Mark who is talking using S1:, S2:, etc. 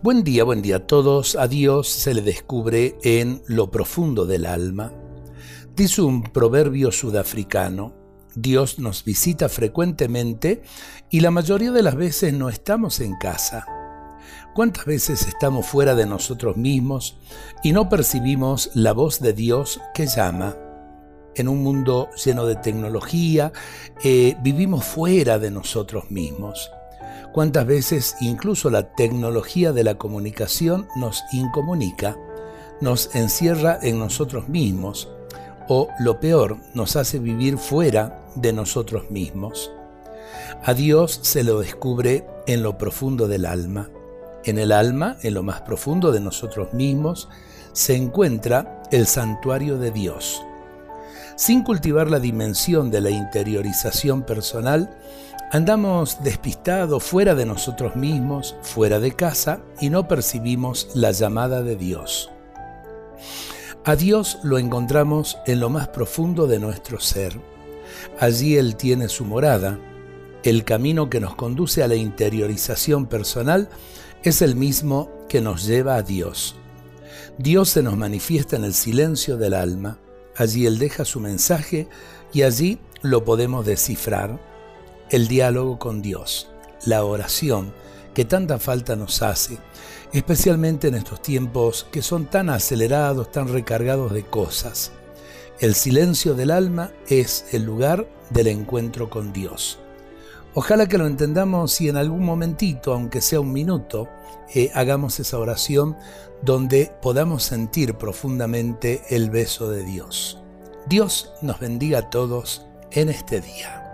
S1: Buen día, buen día a todos. A Dios se le descubre en lo profundo del alma. Dice un proverbio sudafricano, Dios nos visita frecuentemente y la mayoría de las veces no estamos en casa. ¿Cuántas veces estamos fuera de nosotros mismos y no percibimos la voz de Dios que llama? En un mundo lleno de tecnología, eh, vivimos fuera de nosotros mismos. ¿Cuántas veces incluso la tecnología de la comunicación nos incomunica, nos encierra en nosotros mismos o, lo peor, nos hace vivir fuera de nosotros mismos? A Dios se lo descubre en lo profundo del alma. En el alma, en lo más profundo de nosotros mismos, se encuentra el santuario de Dios. Sin cultivar la dimensión de la interiorización personal, Andamos despistados fuera de nosotros mismos, fuera de casa, y no percibimos la llamada de Dios. A Dios lo encontramos en lo más profundo de nuestro ser. Allí Él tiene su morada. El camino que nos conduce a la interiorización personal es el mismo que nos lleva a Dios. Dios se nos manifiesta en el silencio del alma. Allí Él deja su mensaje y allí lo podemos descifrar el diálogo con Dios, la oración que tanta falta nos hace, especialmente en estos tiempos que son tan acelerados, tan recargados de cosas. El silencio del alma es el lugar del encuentro con Dios. Ojalá que lo entendamos y en algún momentito, aunque sea un minuto, eh, hagamos esa oración donde podamos sentir profundamente el beso de Dios. Dios nos bendiga a todos en este día.